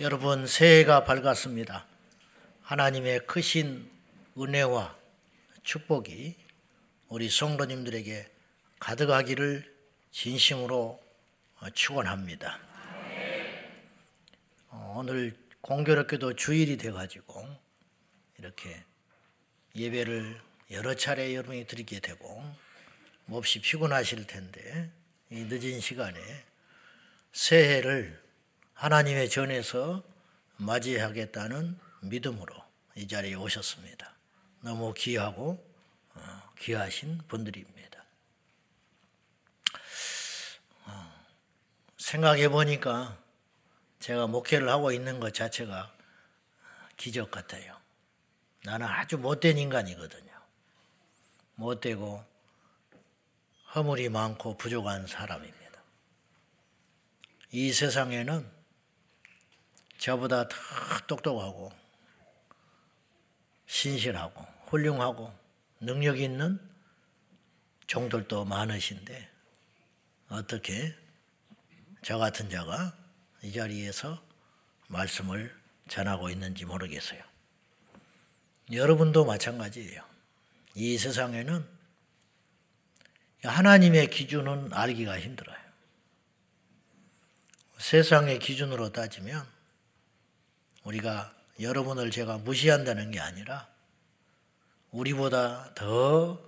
여러분 새해가 밝았습니다. 하나님의 크신 은혜와 축복이 우리 성도님들에게 가득하기를 진심으로 축원합니다. 어, 오늘 공교롭게도 주일이 돼가지고 이렇게 예배를 여러 차례 여러분이 드리게 되고 몹시 피곤하실 텐데 이 늦은 시간에 새해를 하나님의 전에서 맞이하겠다는 믿음으로 이 자리에 오셨습니다. 너무 귀하고 어, 귀하신 분들입니다. 어, 생각해 보니까 제가 목회를 하고 있는 것 자체가 기적 같아요. 나는 아주 못된 인간이거든요. 못되고 허물이 많고 부족한 사람입니다. 이 세상에는 저보다 더 똑똑하고 신실하고 훌륭하고 능력 있는 종들도 많으신데 어떻게 저 같은 자가 이 자리에서 말씀을 전하고 있는지 모르겠어요. 여러분도 마찬가지예요. 이 세상에는 하나님의 기준은 알기가 힘들어요. 세상의 기준으로 따지면 우리가 여러분을 제가 무시한다는 게 아니라 우리보다 더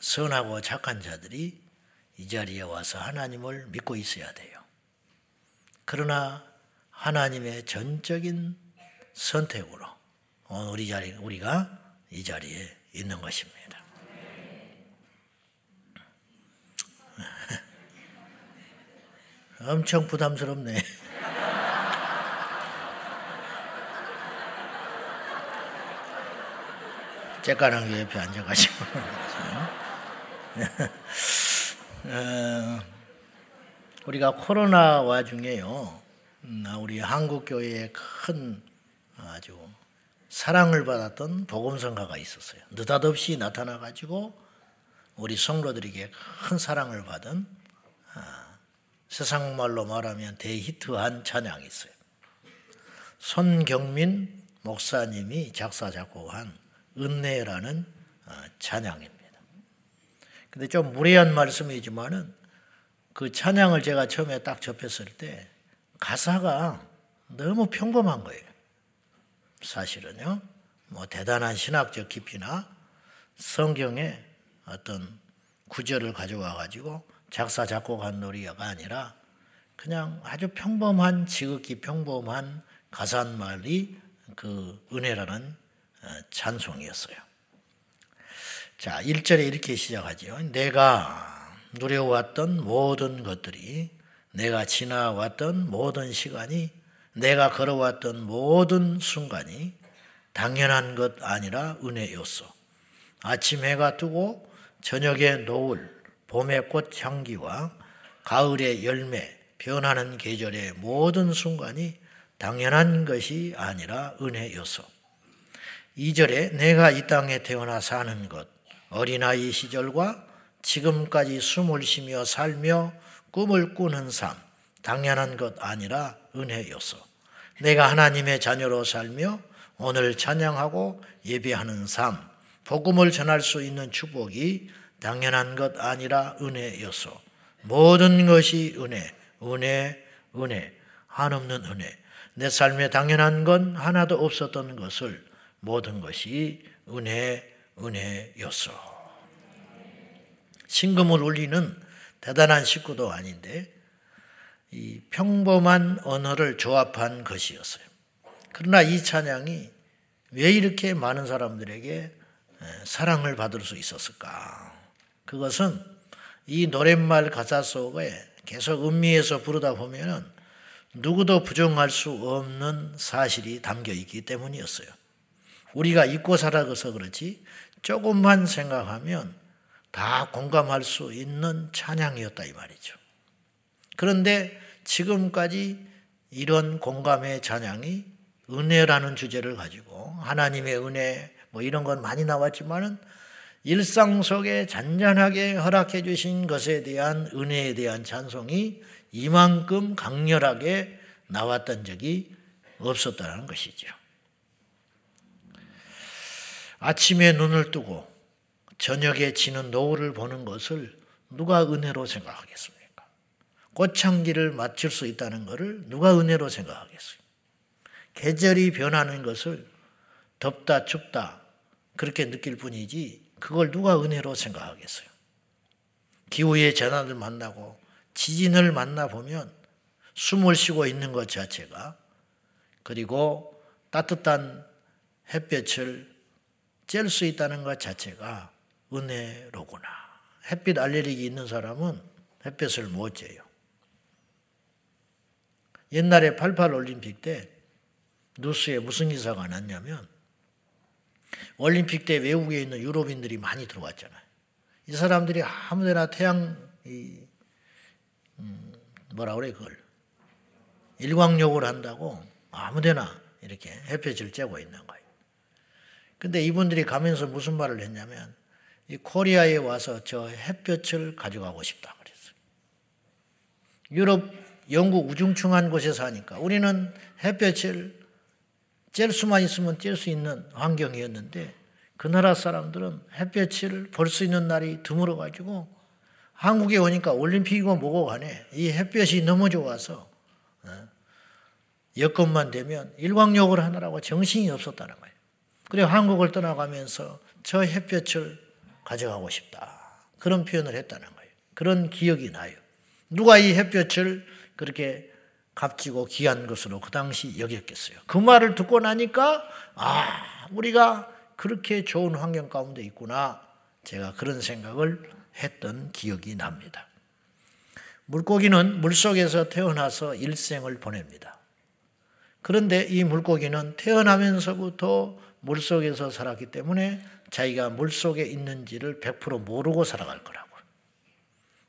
선하고 착한 자들이 이 자리에 와서 하나님을 믿고 있어야 돼요. 그러나 하나님의 전적인 선택으로 우리 자리 우리가 이 자리에 있는 것입니다. 엄청 부담스럽네. 째까는 게 옆에 앉아가지고. 어, 우리가 코로나 와중에요, 음, 우리 한국교회에 큰 아주 사랑을 받았던 복음성가가 있었어요. 느닷없이 나타나가지고 우리 성도들에게 큰 사랑을 받은 아, 세상 말로 말하면 대히트한 찬양이 있어요. 손경민 목사님이 작사 작곡한 은혜라는 어, 찬양입니다. 근데 좀 무례한 말씀이지만은 그 찬양을 제가 처음에 딱 접했을 때 가사가 너무 평범한 거예요. 사실은요. 뭐 대단한 신학적 깊이나 성경의 어떤 구절을 가져와 가지고 작사 작곡한 노래가 아니라 그냥 아주 평범한 지극히 평범한 가사말이 그 은혜라는 어, 찬송이었어요. 자, 1절에 이렇게 시작하죠. 내가 누려왔던 모든 것들이 내가 지나왔던 모든 시간이 내가 걸어왔던 모든 순간이 당연한 것 아니라 은혜였어. 아침 해가 뜨고 저녁에 노을, 봄의 꽃 향기와 가을의 열매, 변하는 계절의 모든 순간이 당연한 것이 아니라 은혜였어. 2절에 내가 이 땅에 태어나 사는 것, 어린아이 시절과 지금까지 숨을 쉬며 살며 꿈을 꾸는 삶, 당연한 것 아니라 은혜였어. 내가 하나님의 자녀로 살며 오늘 찬양하고 예배하는 삶, 복음을 전할 수 있는 축복이 당연한 것 아니라 은혜였어. 모든 것이 은혜, 은혜, 은혜, 한없는 은혜. 내 삶에 당연한 건 하나도 없었던 것을 모든 것이 은혜, 은혜였어. 신금을 울리는 대단한 식구도 아닌데 이 평범한 언어를 조합한 것이었어요. 그러나 이 찬양이 왜 이렇게 많은 사람들에게 사랑을 받을 수 있었을까? 그것은 이 노랫말 가사 속에 계속 음미해서 부르다 보면은 누구도 부정할 수 없는 사실이 담겨 있기 때문이었어요. 우리가 잊고 살아서 그렇지 조금만 생각하면 다 공감할 수 있는 찬양이었다 이 말이죠. 그런데 지금까지 이런 공감의 찬양이 은혜라는 주제를 가지고 하나님의 은혜 뭐 이런 건 많이 나왔지만은 일상 속에 잔잔하게 허락해 주신 것에 대한 은혜에 대한 찬송이 이만큼 강렬하게 나왔던 적이 없었다는 것이죠. 아침에 눈을 뜨고 저녁에 지는 노을을 보는 것을 누가 은혜로 생각하겠습니까? 꽃향기를 맡을 수 있다는 것을 누가 은혜로 생각하겠어요? 계절이 변하는 것을 덥다 춥다 그렇게 느낄 뿐이지 그걸 누가 은혜로 생각하겠어요? 기후의 재난을 만나고 지진을 만나 보면 숨을 쉬고 있는 것 자체가 그리고 따뜻한 햇볕을 쬐을 수 있다는 것 자체가 은혜로구나. 햇빛 알레르기 있는 사람은 햇볕을 못 쬐요. 옛날에 88 올림픽 때 뉴스에 무슨 기사가 났냐면 올림픽 때 외국에 있는 유럽인들이 많이 들어왔잖아요. 이 사람들이 아무데나 태양 이, 음, 뭐라 그래 그걸 일광욕을 한다고 아무데나 이렇게 햇볕을 쬐고 있는 거예요. 근데 이분들이 가면서 무슨 말을 했냐면 이 코리아에 와서 저 햇볕을 가져가고 싶다 그랬어요. 유럽, 영국 우중충한 곳에 사니까 우리는 햇볕을 쬐 수만 있으면 쬐 수 있는 환경이었는데 그 나라 사람들은 햇볕을 볼 수 있는 날이 드물어 가지고 한국에 오니까 올림픽이고 뭐고 간에 이 햇볕이 너무 좋아서 어, 여건만 되면 일광욕을 하느라고 정신이 없었다는 거예요. 그리고 한국을 떠나가면서 저 햇볕을 가져가고 싶다. 그런 표현을 했다는 거예요. 그런 기억이 나요. 누가 이 햇볕을 그렇게 값지고 귀한 것으로 그 당시 여겼겠어요. 그 말을 듣고 나니까 아, 우리가 그렇게 좋은 환경 가운데 있구나. 제가 그런 생각을 했던 기억이 납니다. 물고기는 물속에서 태어나서 일생을 보냅니다. 그런데 이 물고기는 태어나면서부터 물속에서 살았기 때문에 자기가 물속에 있는지를 100% 모르고 살아갈 거라고.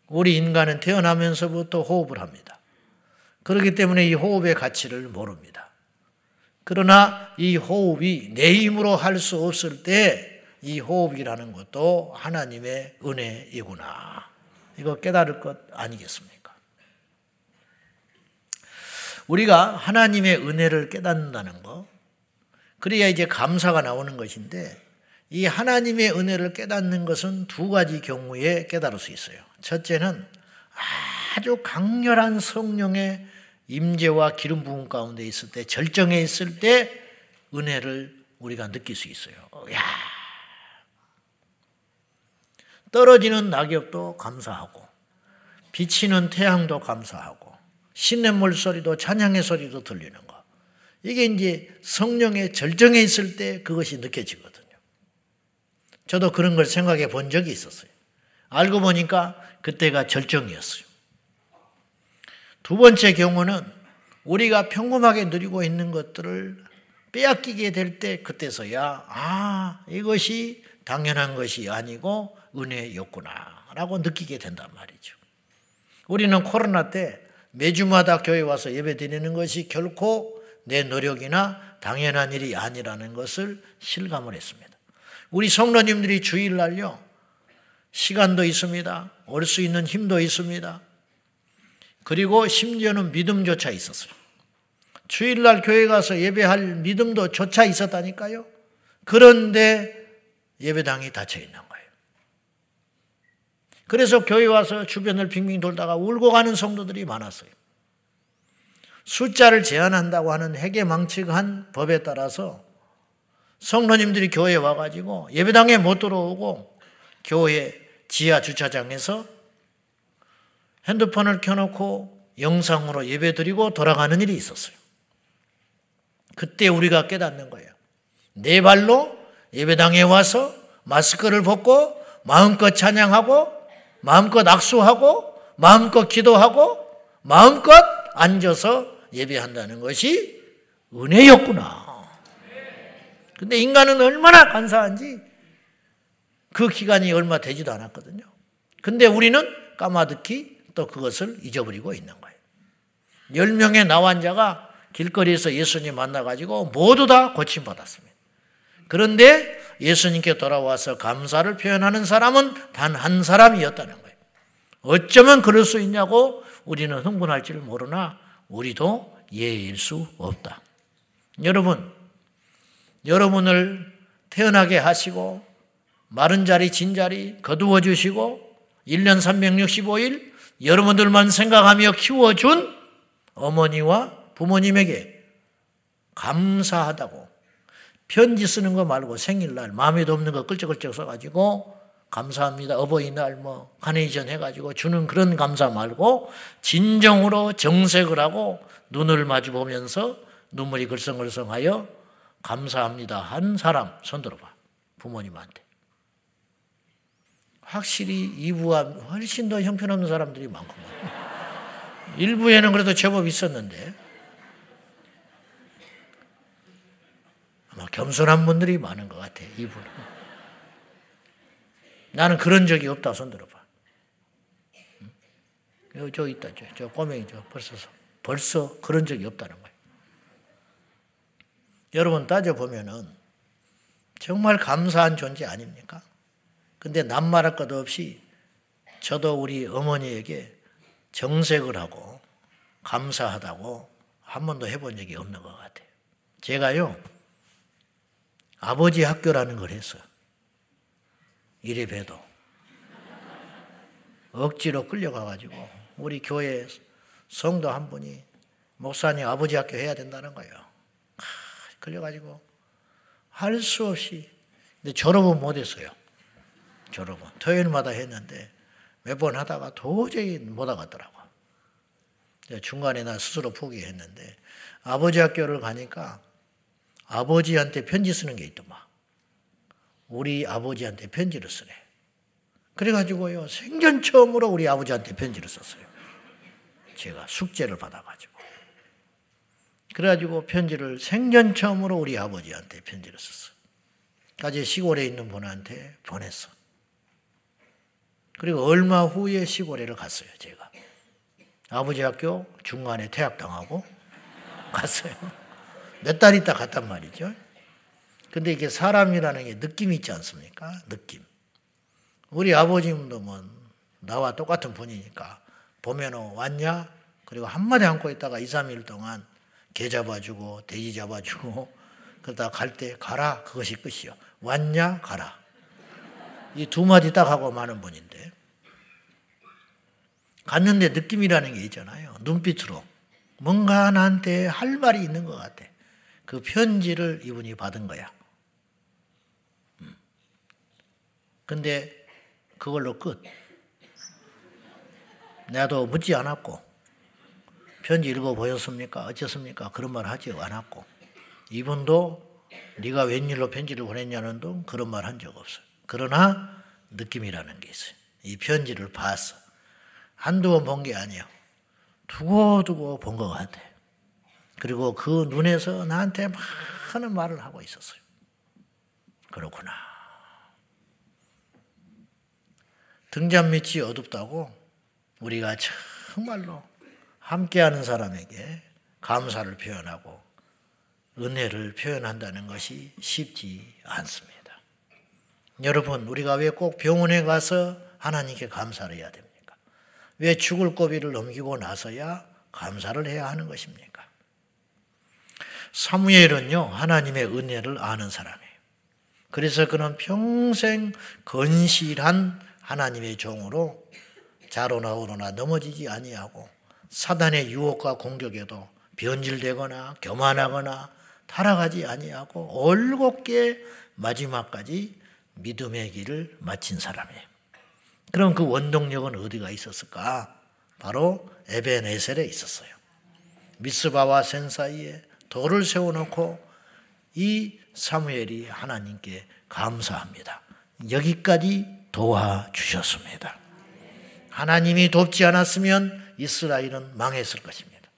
우리 인간은 태어나면서부터 호흡을 합니다. 그렇기 때문에 이 호흡의 가치를 모릅니다. 그러나 이 호흡이 내 힘으로 할 수 없을 때 이 호흡이라는 것도 하나님의 은혜이구나. 이거 깨달을 것 아니겠습니까? 우리가 하나님의 은혜를 깨닫는다는 것, 그래야 이제 감사가 나오는 것인데, 이 하나님의 은혜를 깨닫는 것은 두 가지 경우에 깨달을 수 있어요. 첫째는 아주 강렬한 성령의 임재와 기름 부음 가운데 있을 때 절정에 있을 때 은혜를 우리가 느낄 수 있어요. 야. 떨어지는 낙엽도 감사하고 비치는 태양도 감사하고 신냇물 소리도 찬양의 소리도 들리는 거. 이게 이제 성령의 절정에 있을 때 그것이 느껴지거든요. 저도 그런 걸 생각해 본 적이 있었어요. 알고 보니까 그때가 절정이었어요. 두 번째 경우는 우리가 평범하게 누리고 있는 것들을 빼앗기게 될 때 그때서야 아 이것이 당연한 것이 아니고 은혜였구나라고 느끼게 된단 말이죠. 우리는 코로나 때 매주마다 교회 와서 예배 드리는 것이 결코 내 노력이나 당연한 일이 아니라는 것을 실감을 했습니다. 우리 성도님들이 주일날요 시간도 있습니다. 올 수 있는 힘도 있습니다. 그리고 심지어는 믿음조차 있었어요. 주일날 교회 가서 예배할 믿음도 조차 있었다니까요. 그런데 예배당이 닫혀 있는 거예요. 그래서 교회 와서 주변을 빙빙 돌다가 울고 가는 성도들이 많았어요. 숫자를 제한한다고 하는 해계망측한 법에 따라서 성도님들이 교회에 와가지고 예배당에 못 들어오고 교회 지하 주차장에서 핸드폰을 켜놓고 영상으로 예배 드리고 돌아가는 일이 있었어요. 그때 우리가 깨닫는 거예요. 내 발로 예배당에 와서 마스크를 벗고 마음껏 찬양하고 마음껏 악수하고 마음껏 기도하고 마음껏 앉아서 예배한다는 것이 은혜였구나. 근데 인간은 얼마나 간사한지 그 기간이 얼마 되지도 않았거든요. 근데 우리는 까마득히 또 그것을 잊어버리고 있는 거예요. 10명의 나환자가 길거리에서 예수님 만나가지고 모두 다 고침받았습니다. 그런데 예수님께 돌아와서 감사를 표현하는 사람은 단 한 사람이었다는 거예요. 어쩌면 그럴 수 있냐고 우리는 흥분할지를 모르나 우리도 예일 수 없다. 여러분, 여러분을 태어나게 하시고 마른 자리, 진 자리 거두어 주시고 1년 365일 여러분들만 생각하며 키워준 어머니와 부모님에게 감사하다고 편지 쓰는 거 말고 생일날 마음에도 없는 거 끌적끌적 써가지고 감사합니다. 어버이날 뭐 카네이션 해가지고 주는 그런 감사 말고 진정으로 정색을 하고 눈을 마주 보면서 눈물이 글썽글썽하여 감사합니다 한 사람 손 들어봐 부모님한테. 확실히 이부와 훨씬 더 형편없는 사람들이 많구만. 일부에는 그래도 제법 있었는데. 아마 겸손한 분들이 많은 것 같아 이부는 나는 그런 적이 없다 손 들어봐 응? 저 있다 저, 저 꼬맹이 저 벌써 벌써 그런 적이 없다는 거예요 여러분 따져보면은 정말 감사한 존재 아닙니까? 근데 남말할 것 없이 저도 우리 어머니에게 정색을 하고 감사하다고 한 번도 해본 적이 없는 것 같아요. 제가요, 아버지 학교라는 걸 했어요. 이래 봬도. 억지로 끌려가가지고 우리 교회 성도 한 분이 목사님 아버지 학교 해야 된다는 거예요. 걸려가지고 할 수 없이 근데 졸업은 못했어요. 졸업은 토요일마다 했는데 몇 번 하다가 도저히 못 하겠더라고. 중간에 나 스스로 포기했는데 아버지 학교를 가니까 아버지한테 편지 쓰는 게 있더만. 우리 아버지한테 편지를 쓰네. 그래가지고요 생전 처음으로 우리 아버지한테 편지를 썼어요. 제가 숙제를 받아가지고. 그래가지고 편지를 생전 처음으로 우리 아버지한테 편지를 썼어. 까지 시골에 있는 분한테 보냈어. 그리고 얼마 후에 시골에를 갔어요, 제가. 아버지 학교 중간에 퇴학당하고 갔어요. 몇 달 있다 갔단 말이죠. 근데 이게 사람이라는 게 느낌 있지 않습니까? 느낌. 우리 아버님도 뭐 나와 똑같은 분이니까 보면은 왔냐? 그리고 한마디 안고 있다가 2, 3일 동안 개 잡아주고 돼지 잡아주고 그러다 갈 때 가라 그것이 끝이요. 왔냐 가라. 이 두 마디 딱 하고 마는 분인데 갔는데 느낌이라는 게 있잖아요. 눈빛으로 뭔가 나한테 할 말이 있는 것 같아. 그 편지를 이분이 받은 거야. 음. 근데 그걸로 끝. 나도 묻지 않았고 편지 읽어 보였습니까? 어쨌습니까? 그런 말 하지 않았고 이분도 네가 웬일로 편지를 보냈냐는 둥 그런 말 한 적 없어요. 그러나 느낌이라는 게 있어요. 이 편지를 봤어. 한두 번 본 게 아니에요. 두고두고 본 것 같아. 그리고 그 눈에서 나한테 많은 말을 하고 있었어요. 그렇구나. 등잔 밑이 어둡다고 우리가 정말로 함께하는 사람에게 감사를 표현하고 은혜를 표현한다는 것이 쉽지 않습니다. 여러분, 우리가 왜 꼭 병원에 가서 하나님께 감사를 해야 됩니까? 왜 죽을 고비를 넘기고 나서야 감사를 해야 하는 것입니까? 사무엘은요, 하나님의 은혜를 아는 사람이에요. 그래서 그는 평생 건실한 하나님의 종으로 자로나 오로나 넘어지지 아니하고 사단의 유혹과 공격에도 변질되거나 교만하거나 타락하지 아니하고 올곧게 마지막까지 믿음의 길을 마친 사람이에요. 그럼 그 원동력은 어디가 있었을까? 바로 에베네셀에 있었어요. 미스바와 센 사이에 돌을 세워놓고 이 사무엘이 하나님께 감사합니다. 여기까지 도와주셨습니다. 하나님이 돕지 않았으면 이스라엘은 망했을 것입니다.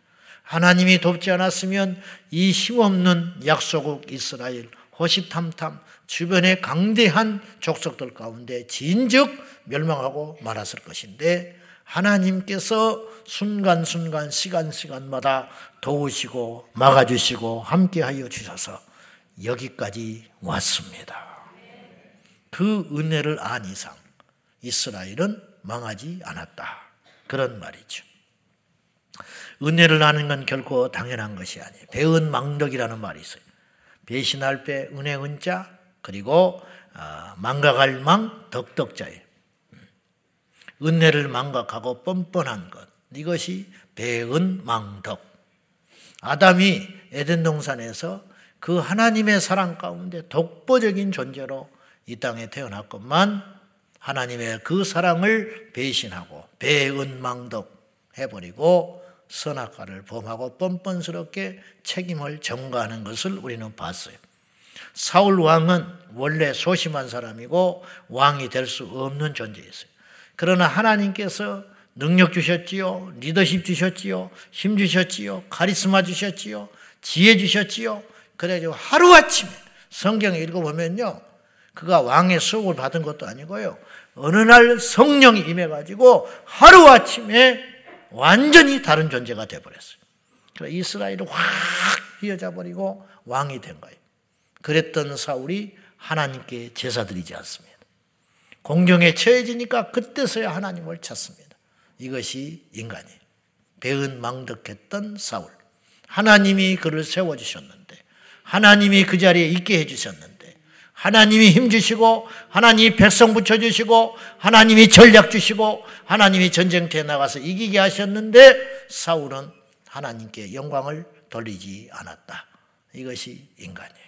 하나님이 돕지 않았으면 이 힘없는 약소국 이스라엘 호시탐탐 주변의 강대한 족속들 가운데 진즉 멸망하고 말았을 것인데 하나님께서 순간순간 시간시간마다 도우시고 막아주시고 함께하여 주셔서 여기까지 왔습니다. 그 은혜를 안 이상 이스라엘은 망하지 않았다. 그런 말이죠. 은혜를 하는 건 결코 당연한 것이 아니에요. 배은 망덕이라는 말이 있어요. 배신할 배 은혜 은자 그리고 아, 망각할 망 덕덕자예요. 은혜를 망각하고 뻔뻔한 것 이것이 배은 망덕. 아담이 에덴 동산에서 그 하나님의 사랑 가운데 독보적인 존재로 이 땅에 태어났건만 하나님의 그 사랑을 배신하고 배은망덕 해버리고 선악과를 범하고 뻔뻔스럽게 책임을 전가하는 것을 우리는 봤어요. 사울 왕은 원래 소심한 사람이고 왕이 될 수 없는 존재였어요. 그러나 하나님께서 능력 주셨지요, 리더십 주셨지요, 힘 주셨지요, 카리스마 주셨지요, 지혜 주셨지요. 그래가지고 하루아침에 성경에 읽어보면요. 그가 왕의 수업을 받은 것도 아니고요. 어느 날 성령이 임해가지고 하루아침에 완전히 다른 존재가. 그래서 이스라엘을 확 휘어져 버리고 왕이 된 거예요. 그랬던 사울이 하나님께 제사 드리지 않습니다. 공경에 처해지니까 그때서야 하나님을 찾습니다. 이것이 인간이에요. 배은 망덕했던 사울. 하나님이 그를 세워주셨는데, 하나님이 그 자리에 있게 해주셨는데, 하나님이 힘 주시고, 하나님이 백성 붙여 주시고, 하나님이 전략 주시고, 하나님이 전쟁터에 나가서 이기게 하셨는데, 사울은 하나님께 영광을 돌리지 않았다. 이것이 인간이에요.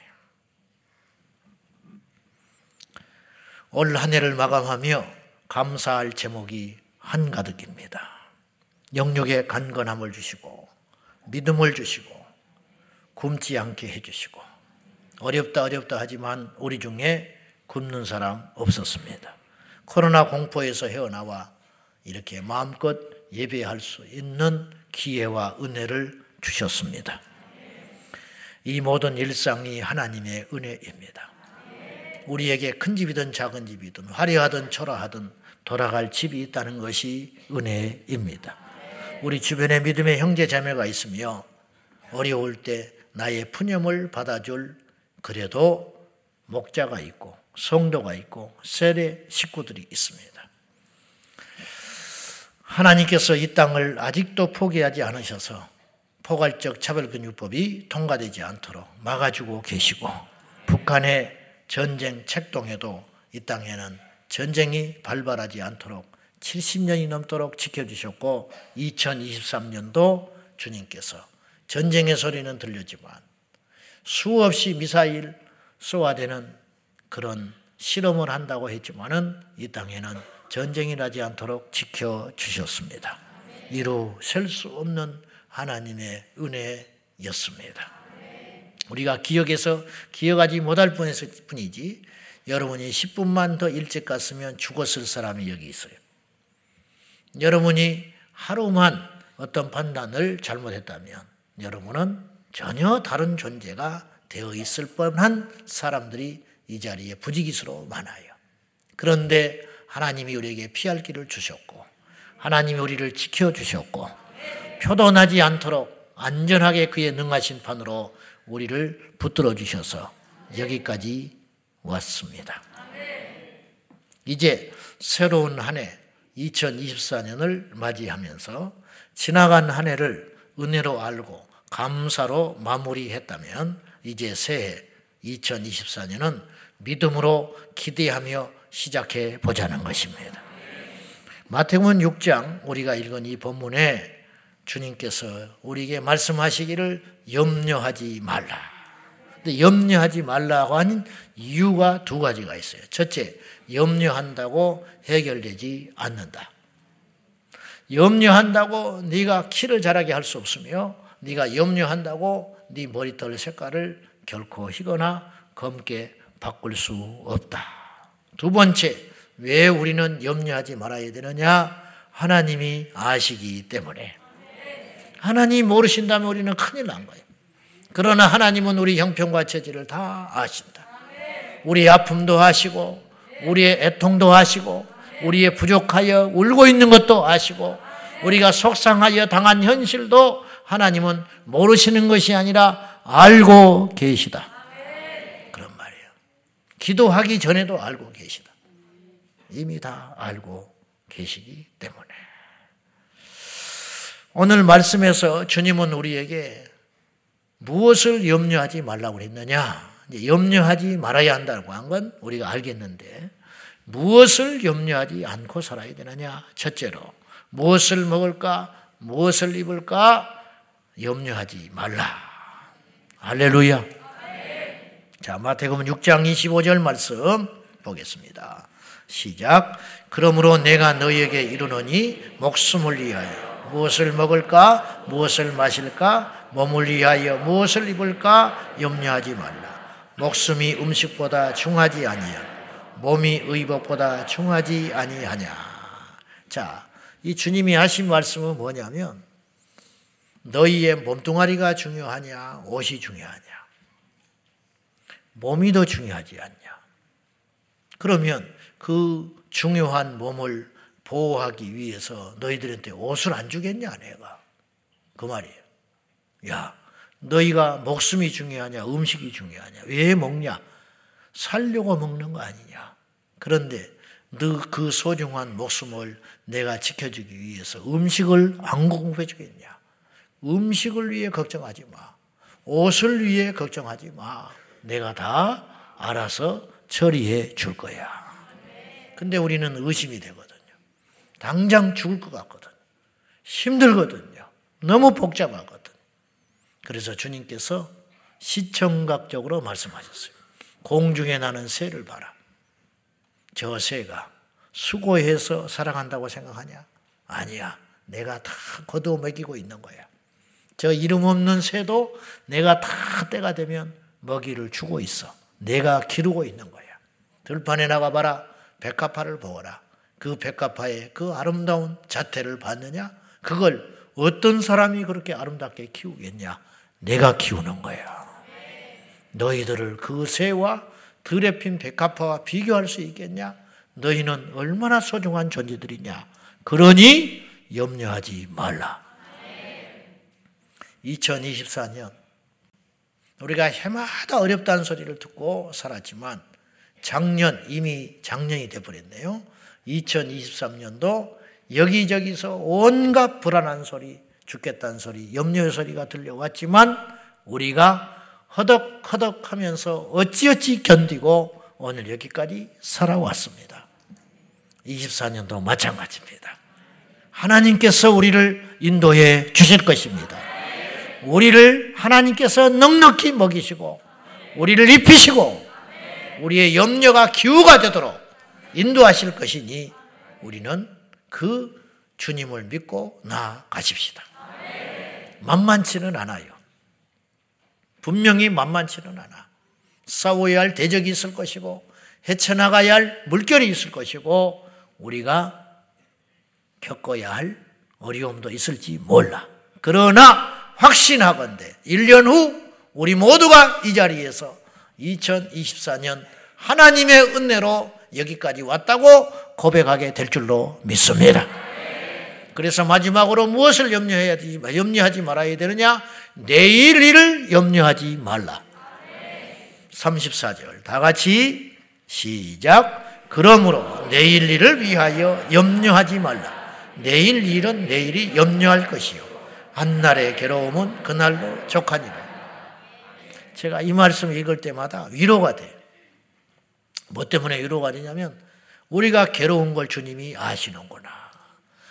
올 한 해를 마감하며 감사할 제목이 한가득입니다. 영육의 간건함을 주시고 믿음을 주시고 굶지 않게 해 주시고 어렵다 어렵다 하지만 우리 중에 굶는 사람 없었습니다. 코로나 공포에서 헤어나와 이렇게 마음껏 예배할 수 있는 기회와 은혜를 주셨습니다. 이 모든 일상이 하나님의 은혜입니다. 우리에게 큰 집이든 작은 집이든 화려하든 초라하든 돌아갈 집이 있다는 것이 은혜입니다. 우리 주변에 믿음의 형제 자매가 있으며 어려울 때 나의 푸념을 받아줄 그래도 목자가 있고 성도가 있고 세례 식구들이 있습니다. 하나님께서 이 땅을 아직도 포기하지 않으셔서 포괄적 차별근육법이 통과되지 않도록 막아주고 계시고 북한의 전쟁 책동에도 이 땅에는 전쟁이 발발하지 않도록 70년이 넘도록 지켜주셨고 2023년도 주님께서 전쟁의 소리는 들렸지만 수없이 미사일 쏘아대는 그런 실험을 한다고 했지만은 이 땅에는 전쟁이 나지 않도록 지켜 주셨습니다. 이루 셀 수 없는 하나님의 은혜였습니다. 우리가 기억해서 기억하지 못할 뿐이지 여러분이 10분만 더 일찍 갔으면 죽었을 사람이 여기 있어요. 여러분이 하루만 어떤 판단을 잘못했다면 여러분은 전혀 다른 존재가 되어 있을 뻔한 사람들이 이 자리에 부지기수로 많아요. 그런데 하나님이 우리에게 피할 길을 주셨고 하나님이 우리를 지켜주셨고 표도나지 않도록 안전하게 그의 능하신 판으로 우리를 붙들어 주셔서 여기까지 왔습니다. 이제 새로운 한 해 2024년을 맞이하면서 지나간 한 해를 은혜로 알고 감사로 마무리했다면 이제 새해 2024년은 믿음으로 기대하며 시작해 보자는 것입니다. 마태복음 6장 우리가 읽은 이 본문에 주님께서 우리에게 말씀하시기를 염려하지 말라. 근데 염려하지 말라고 하는 이유가 두 가지가 있어요. 첫째, 염려한다고 해결되지 않는다. 염려한다고 네가 키를 자라게 할 수 없으며 네가 염려한다고 네 머리털 색깔을 결코 희거나 검게 바꿀 수 없다. 두 번째, 왜 우리는 염려하지 말아야 되느냐? 하나님이 아시기 때문에. 하나님 모르신다면 우리는 큰일 난 거예요. 그러나 하나님은 우리 형편과 처지를 다 아신다. 우리 아픔도 아시고, 우리의 애통도 아시고, 우리의 부족하여 울고 있는 것도 아시고, 우리가 속상하여 당한 현실도 하나님은 모르시는 것이 아니라 알고 계시다. 그런 말이에요. 기도하기 전에도 알고 계시다. 이미 다 알고 계시기 때문에. 오늘 말씀에서 주님은 우리에게 무엇을 염려하지 말라고 했느냐? 염려하지 말아야 한다고 한 건 우리가 알겠는데 무엇을 염려하지 않고 살아야 되느냐? 첫째로 무엇을 먹을까? 무엇을 입을까? 염려하지 말라. 할렐루야. 자, 마태복음 6장 25절 말씀 보겠습니다. 시작. 그러므로 내가 너희에게 이르노니 목숨을 위하여 무엇을 먹을까? 무엇을 마실까? 몸을 위하여 무엇을 입을까? 염려하지 말라. 목숨이 음식보다 중하지 아니하 몸이 의복보다 중하지 아니하냐. 자, 이 주님이 하신 말씀은 뭐냐면 너희의 몸뚱아리가 중요하냐, 옷이 중요하냐. 몸이 더 중요하지 않냐. 그러면 그 중요한 몸을 보호하기 위해서 너희들한테 옷을 안 주겠냐, 내가. 그 말이에요. 야, 너희가 목숨이 중요하냐, 음식이 중요하냐, 왜 먹냐? 살려고 먹는 거 아니냐. 그런데 너그 소중한 목숨을 내가 지켜주기 위해서 음식을 안 공급해 주겠냐? 음식을 위해 걱정하지 마. 옷을 위해 걱정하지 마. 내가 다 알아서 처리해 줄 거야. 근데 우리는 의심이 되거든요. 당장 죽을 것 같거든. 힘들거든요. 너무 복잡하거든. 그래서 주님께서 시청각적으로 말씀하셨어요. 공중에 나는 새를 봐라. 저 새가 수고해서 살아간다고 생각하냐? 아니야. 내가 다 거두어 먹이고 있는 거야. 저 이름 없는 새도 내가 다 때가 되면 먹이를 주고 있어. 내가 기르고 있는 거야. 들판에 나가봐라. 백합화를 보거라. 그 백합화의 그 아름다운 자태를 봤느냐? 그걸 어떤 사람이 그렇게 아름답게 키우겠냐? 내가 키우는 거야. 너희들을 그 새와 들에 핀 백합화와 비교할 수 있겠냐? 너희는 얼마나 소중한 존재들이냐? 그러니 염려하지 말라. 2024년 우리가 해마다 어렵다는 소리를 듣고 살았지만 작년 이미 작년이 돼 버렸네요. 2023년도 여기저기서 온갖 불안한 소리, 죽겠다는 소리, 염려의 소리가 들려왔지만 우리가 허덕허덕 하면서 어찌어찌 견디고 오늘 여기까지 살아왔습니다. 24년도 마찬가지입니다. 하나님께서 우리를 인도해 주실 것입니다. 우리를 하나님께서 넉넉히 먹이시고 우리를 입히시고 우리의 염려가 기후가 되도록 인도하실 것이니 우리는 그 주님을 믿고 나아가십시다. 만만치는 않아요. 분명히 만만치는 않아. 싸워야 할 대적이 있을 것이고 헤쳐나가야 할 물결이 있을 것이고 우리가 겪어야 할 어려움도 있을지 몰라. 그러나 확신하건대 1년 후 우리 모두가 이 자리에서 2024년 하나님의 은혜로 여기까지 왔다고 고백하게 될 줄로 믿습니다. 그래서 마지막으로 무엇을 염려해야 되지, 염려하지 말아야 되느냐? 내일 일을 염려하지 말라. 34절. 다 같이 시작. 그러므로 내일 일을 위하여 염려하지 말라. 내일 일은 내일이 염려할 것이요. 한날의 괴로움은 그날로 족하니라. 제가 이 말씀 읽을 때마다 위로가 돼요. 뭐 때문에 위로가 되냐면 우리가 괴로운 걸 주님이 아시는구나.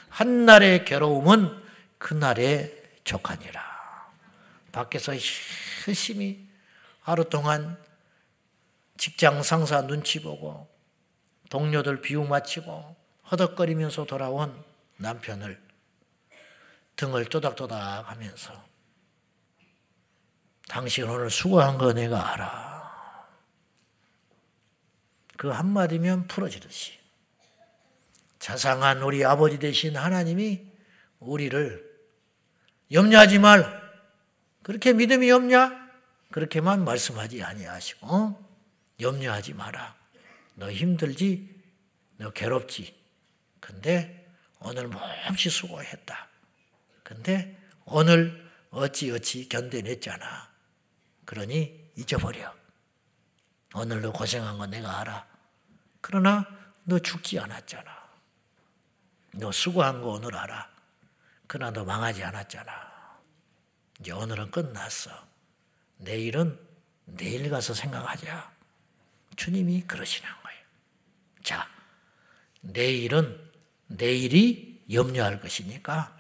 한날의 괴로움은 그날의 족하니라. 밖에서 열심히 하루 동안 직장 상사 눈치 보고 동료들 비유 마치고 허덕거리면서 돌아온 남편을 등을 또닥또닥 하면서 당신 오늘 수고한 거 내가 알아. 그 한마디면 풀어지듯이. 자상한 우리 아버지 되신 하나님이 우리를 염려하지 말. 그렇게 믿음이 없냐? 그렇게만 말씀하지 아니하시고 어? 염려하지 마라. 너 힘들지? 너 괴롭지? 근데 오늘 몹시 수고했다. 근데 오늘 어찌어찌 견뎌냈잖아. 그러니 잊어버려. 오늘 너 고생한 거 내가 알아. 그러나 너 죽지 않았잖아. 너 수고한 거 오늘 알아. 그러나 너 망하지 않았잖아. 이제 오늘은 끝났어. 내일은 내일 가서 생각하자. 주님이 그러시는 거예요. 자, 내일은 내일이 염려할 것이니까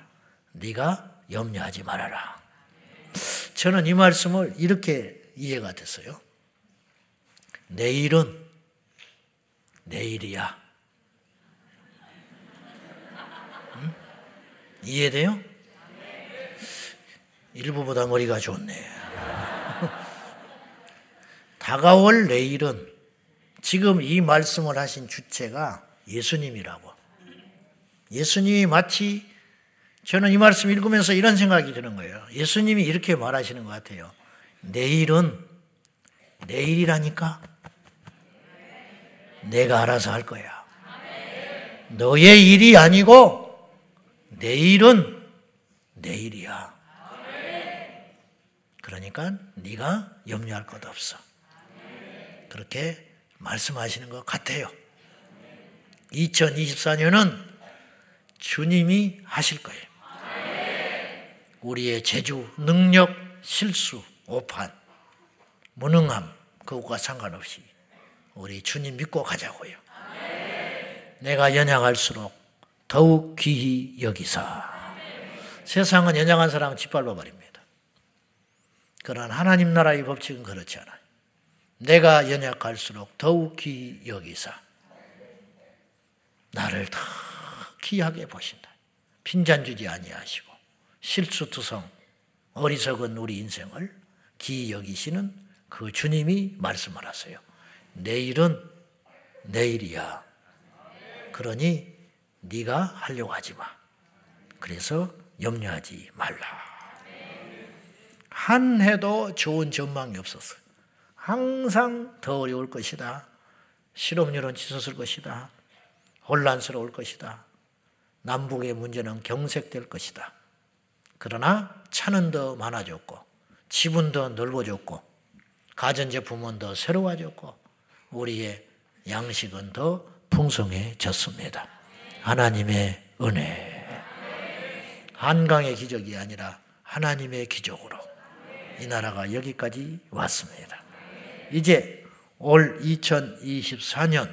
네가 염려하지 말아라. 저는 이 말씀을 이렇게 이해가 됐어요. 내일은 내일이야. 응? 이해돼요? 일부보다 머리가 좋네. 다가올 내일은 지금 이 말씀을 하신 주체가 예수님이라고. 예수님이 마치 저는 이 말씀 읽으면서 이런 생각이 드는 거예요. 예수님이 이렇게 말하시는 것 같아요. 내일은 내일이라니까 내가 알아서 할 거야. 너의 일이 아니고 내일은 내일이야. 그러니까 네가 염려할 것 없어. 그렇게 말씀하시는 것 같아요. 2024년은 주님이 하실 거예요. 우리의 재주, 능력, 실수, 오판, 무능함, 그것과 상관없이 우리 주님 믿고 가자고요. 내가 연약할수록 더욱 귀히 여기사. 세상은 연약한 사람은 짓밟아 버립니다. 그러나 하나님 나라의 법칙은 그렇지 않아요. 내가 연약할수록 더욱 귀히 여기사. 나를 더 귀하게 보신다. 빈잔 주지 아니하시고 실수투성 어리석은 우리 인생을 귀히 여기시는 그 주님이 말씀을 하세요. 내일은 내일이야. 그러니 네가 하려고 하지 마. 그래서 염려하지 말라. 한 해도 좋은 전망이 없었어요. 항상 더 어려울 것이다. 실업률은 치솟을 것이다. 혼란스러울 것이다. 남북의 문제는 경색될 것이다. 그러나 차는 더 많아졌고, 집은 더 넓어졌고, 가전제품은 더 새로워졌고, 우리의 양식은 더 풍성해졌습니다. 하나님의 은혜. 한강의 기적이 아니라 하나님의 기적으로 이 나라가 여기까지 왔습니다. 이제 올 2024년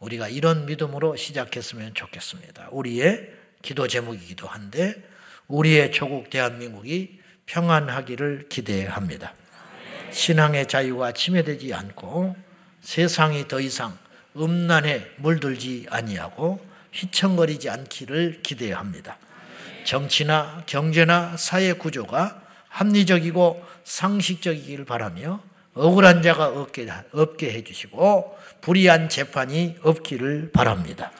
우리가 이런 믿음으로 시작했으면 좋겠습니다. 우리의 기도 제목이기도 한데 우리의 조국 대한민국이 평안하기를 기대합니다. 신앙의 자유가 침해되지 않고 세상이 더 이상 음란에 물들지 아니하고 휘청거리지 않기를 기대합니다. 정치나 경제나 사회 구조가 합리적이고 상식적이길 바라며 억울한 자가 없게, 없게 해주시고 불의한 재판이 없기를 바랍니다.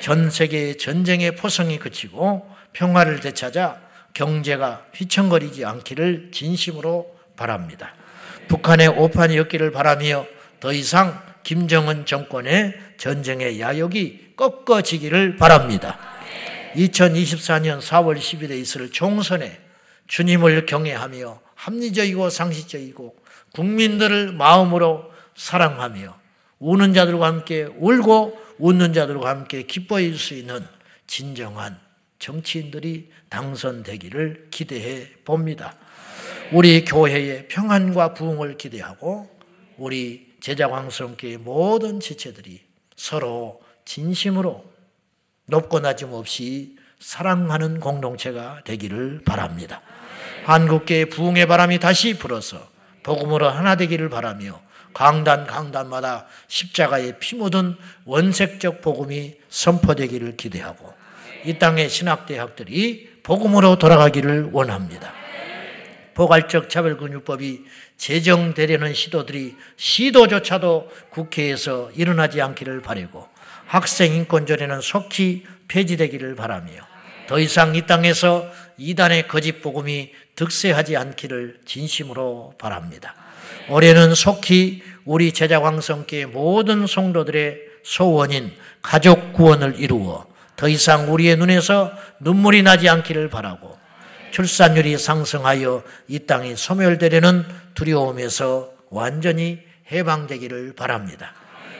전 세계의 전쟁의 포성이 그치고 평화를 되찾아 경제가 휘청거리지 않기를 진심으로 바랍니다. 북한의 오판이 없기를 바라며 더 이상 김정은 정권의 전쟁의 야욕이 꺾어지기를 바랍니다. 2024년 4월 10일에 있을 총선에 주님을 경외하며 합리적이고 상식적이고 국민들을 마음으로 사랑하며 우는 자들과 함께 울고 웃는 자들과 함께 기뻐해 줄수 있는 진정한 정치인들이 당선되기를 기대해 봅니다. 우리 교회의 평안과 부흥을 기대하고 우리 제자 광성교회 모든 지체들이 서로 진심으로 높고 낮음 없이 사랑하는 공동체가 되기를 바랍니다. 한국계의 부흥의 바람이 다시 불어서 복음으로 하나 되기를 바라며 강단 강단마다 십자가에 피 묻은 원색적 복음이 선포되기를 기대하고 이 땅의 신학대학들이 복음으로 돌아가기를 원합니다. 포괄적 차별근육법이 제정되려는 시도들이 시도조차도 국회에서 일어나지 않기를 바라고 학생 인권조례는 속히 폐지되기를 바라며 더 이상 이 땅에서 이단의 거짓 복음이 득세하지 않기를 진심으로 바랍니다. 올해는 속히 우리 제자광성교회 모든 성도들의 소원인 가족 구원을 이루어 더 이상 우리의 눈에서 눈물이 나지 않기를 바라고 출산율이 상승하여 이 땅이 소멸되려는 두려움에서 완전히 해방되기를 바랍니다.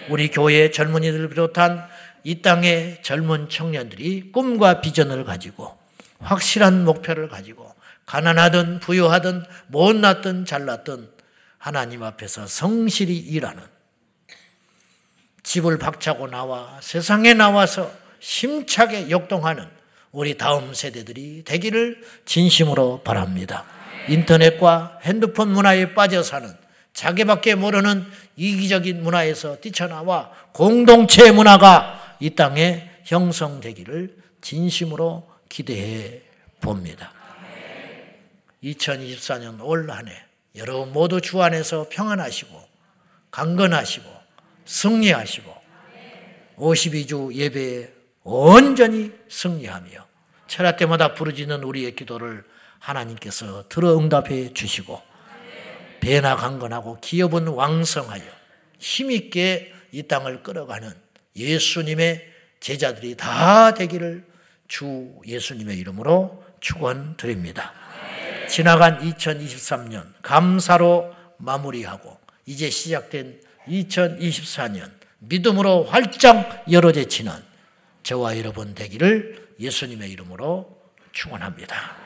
우리 교회 젊은이들을 비롯한 이 땅의 젊은 청년들이 꿈과 비전을 가지고 확실한 목표를 가지고 가난하든 부유하든 못났든 잘났든 하나님 앞에서 성실히 일하는 집을 박차고 나와 세상에 나와서 심차게 역동하는 우리 다음 세대들이 되기를 진심으로 바랍니다. 인터넷과 핸드폰 문화에 빠져 사는 자기밖에 모르는 이기적인 문화에서 뛰쳐나와 공동체 문화가 이 땅에 형성되기를 진심으로 기대해 봅니다. 2024년 올 한 해 여러분 모두 주 안에서 평안하시고 강건하시고 승리하시고 52주 예배에 온전히 승리하며 철야 때마다 부르짖는 우리의 기도를 하나님께서 들어 응답해 주시고 배나 강건하고 기업은 왕성하여 힘있게 이 땅을 끌어가는 예수님의 제자들이 다 되기를 주 예수님의 이름으로 축원드립니다. 지나간 2023년 감사로 마무리하고 이제 시작된 2024년 믿음으로 활짝 열어제치는 저와 여러분 되기를 예수님의 이름으로 축원합니다.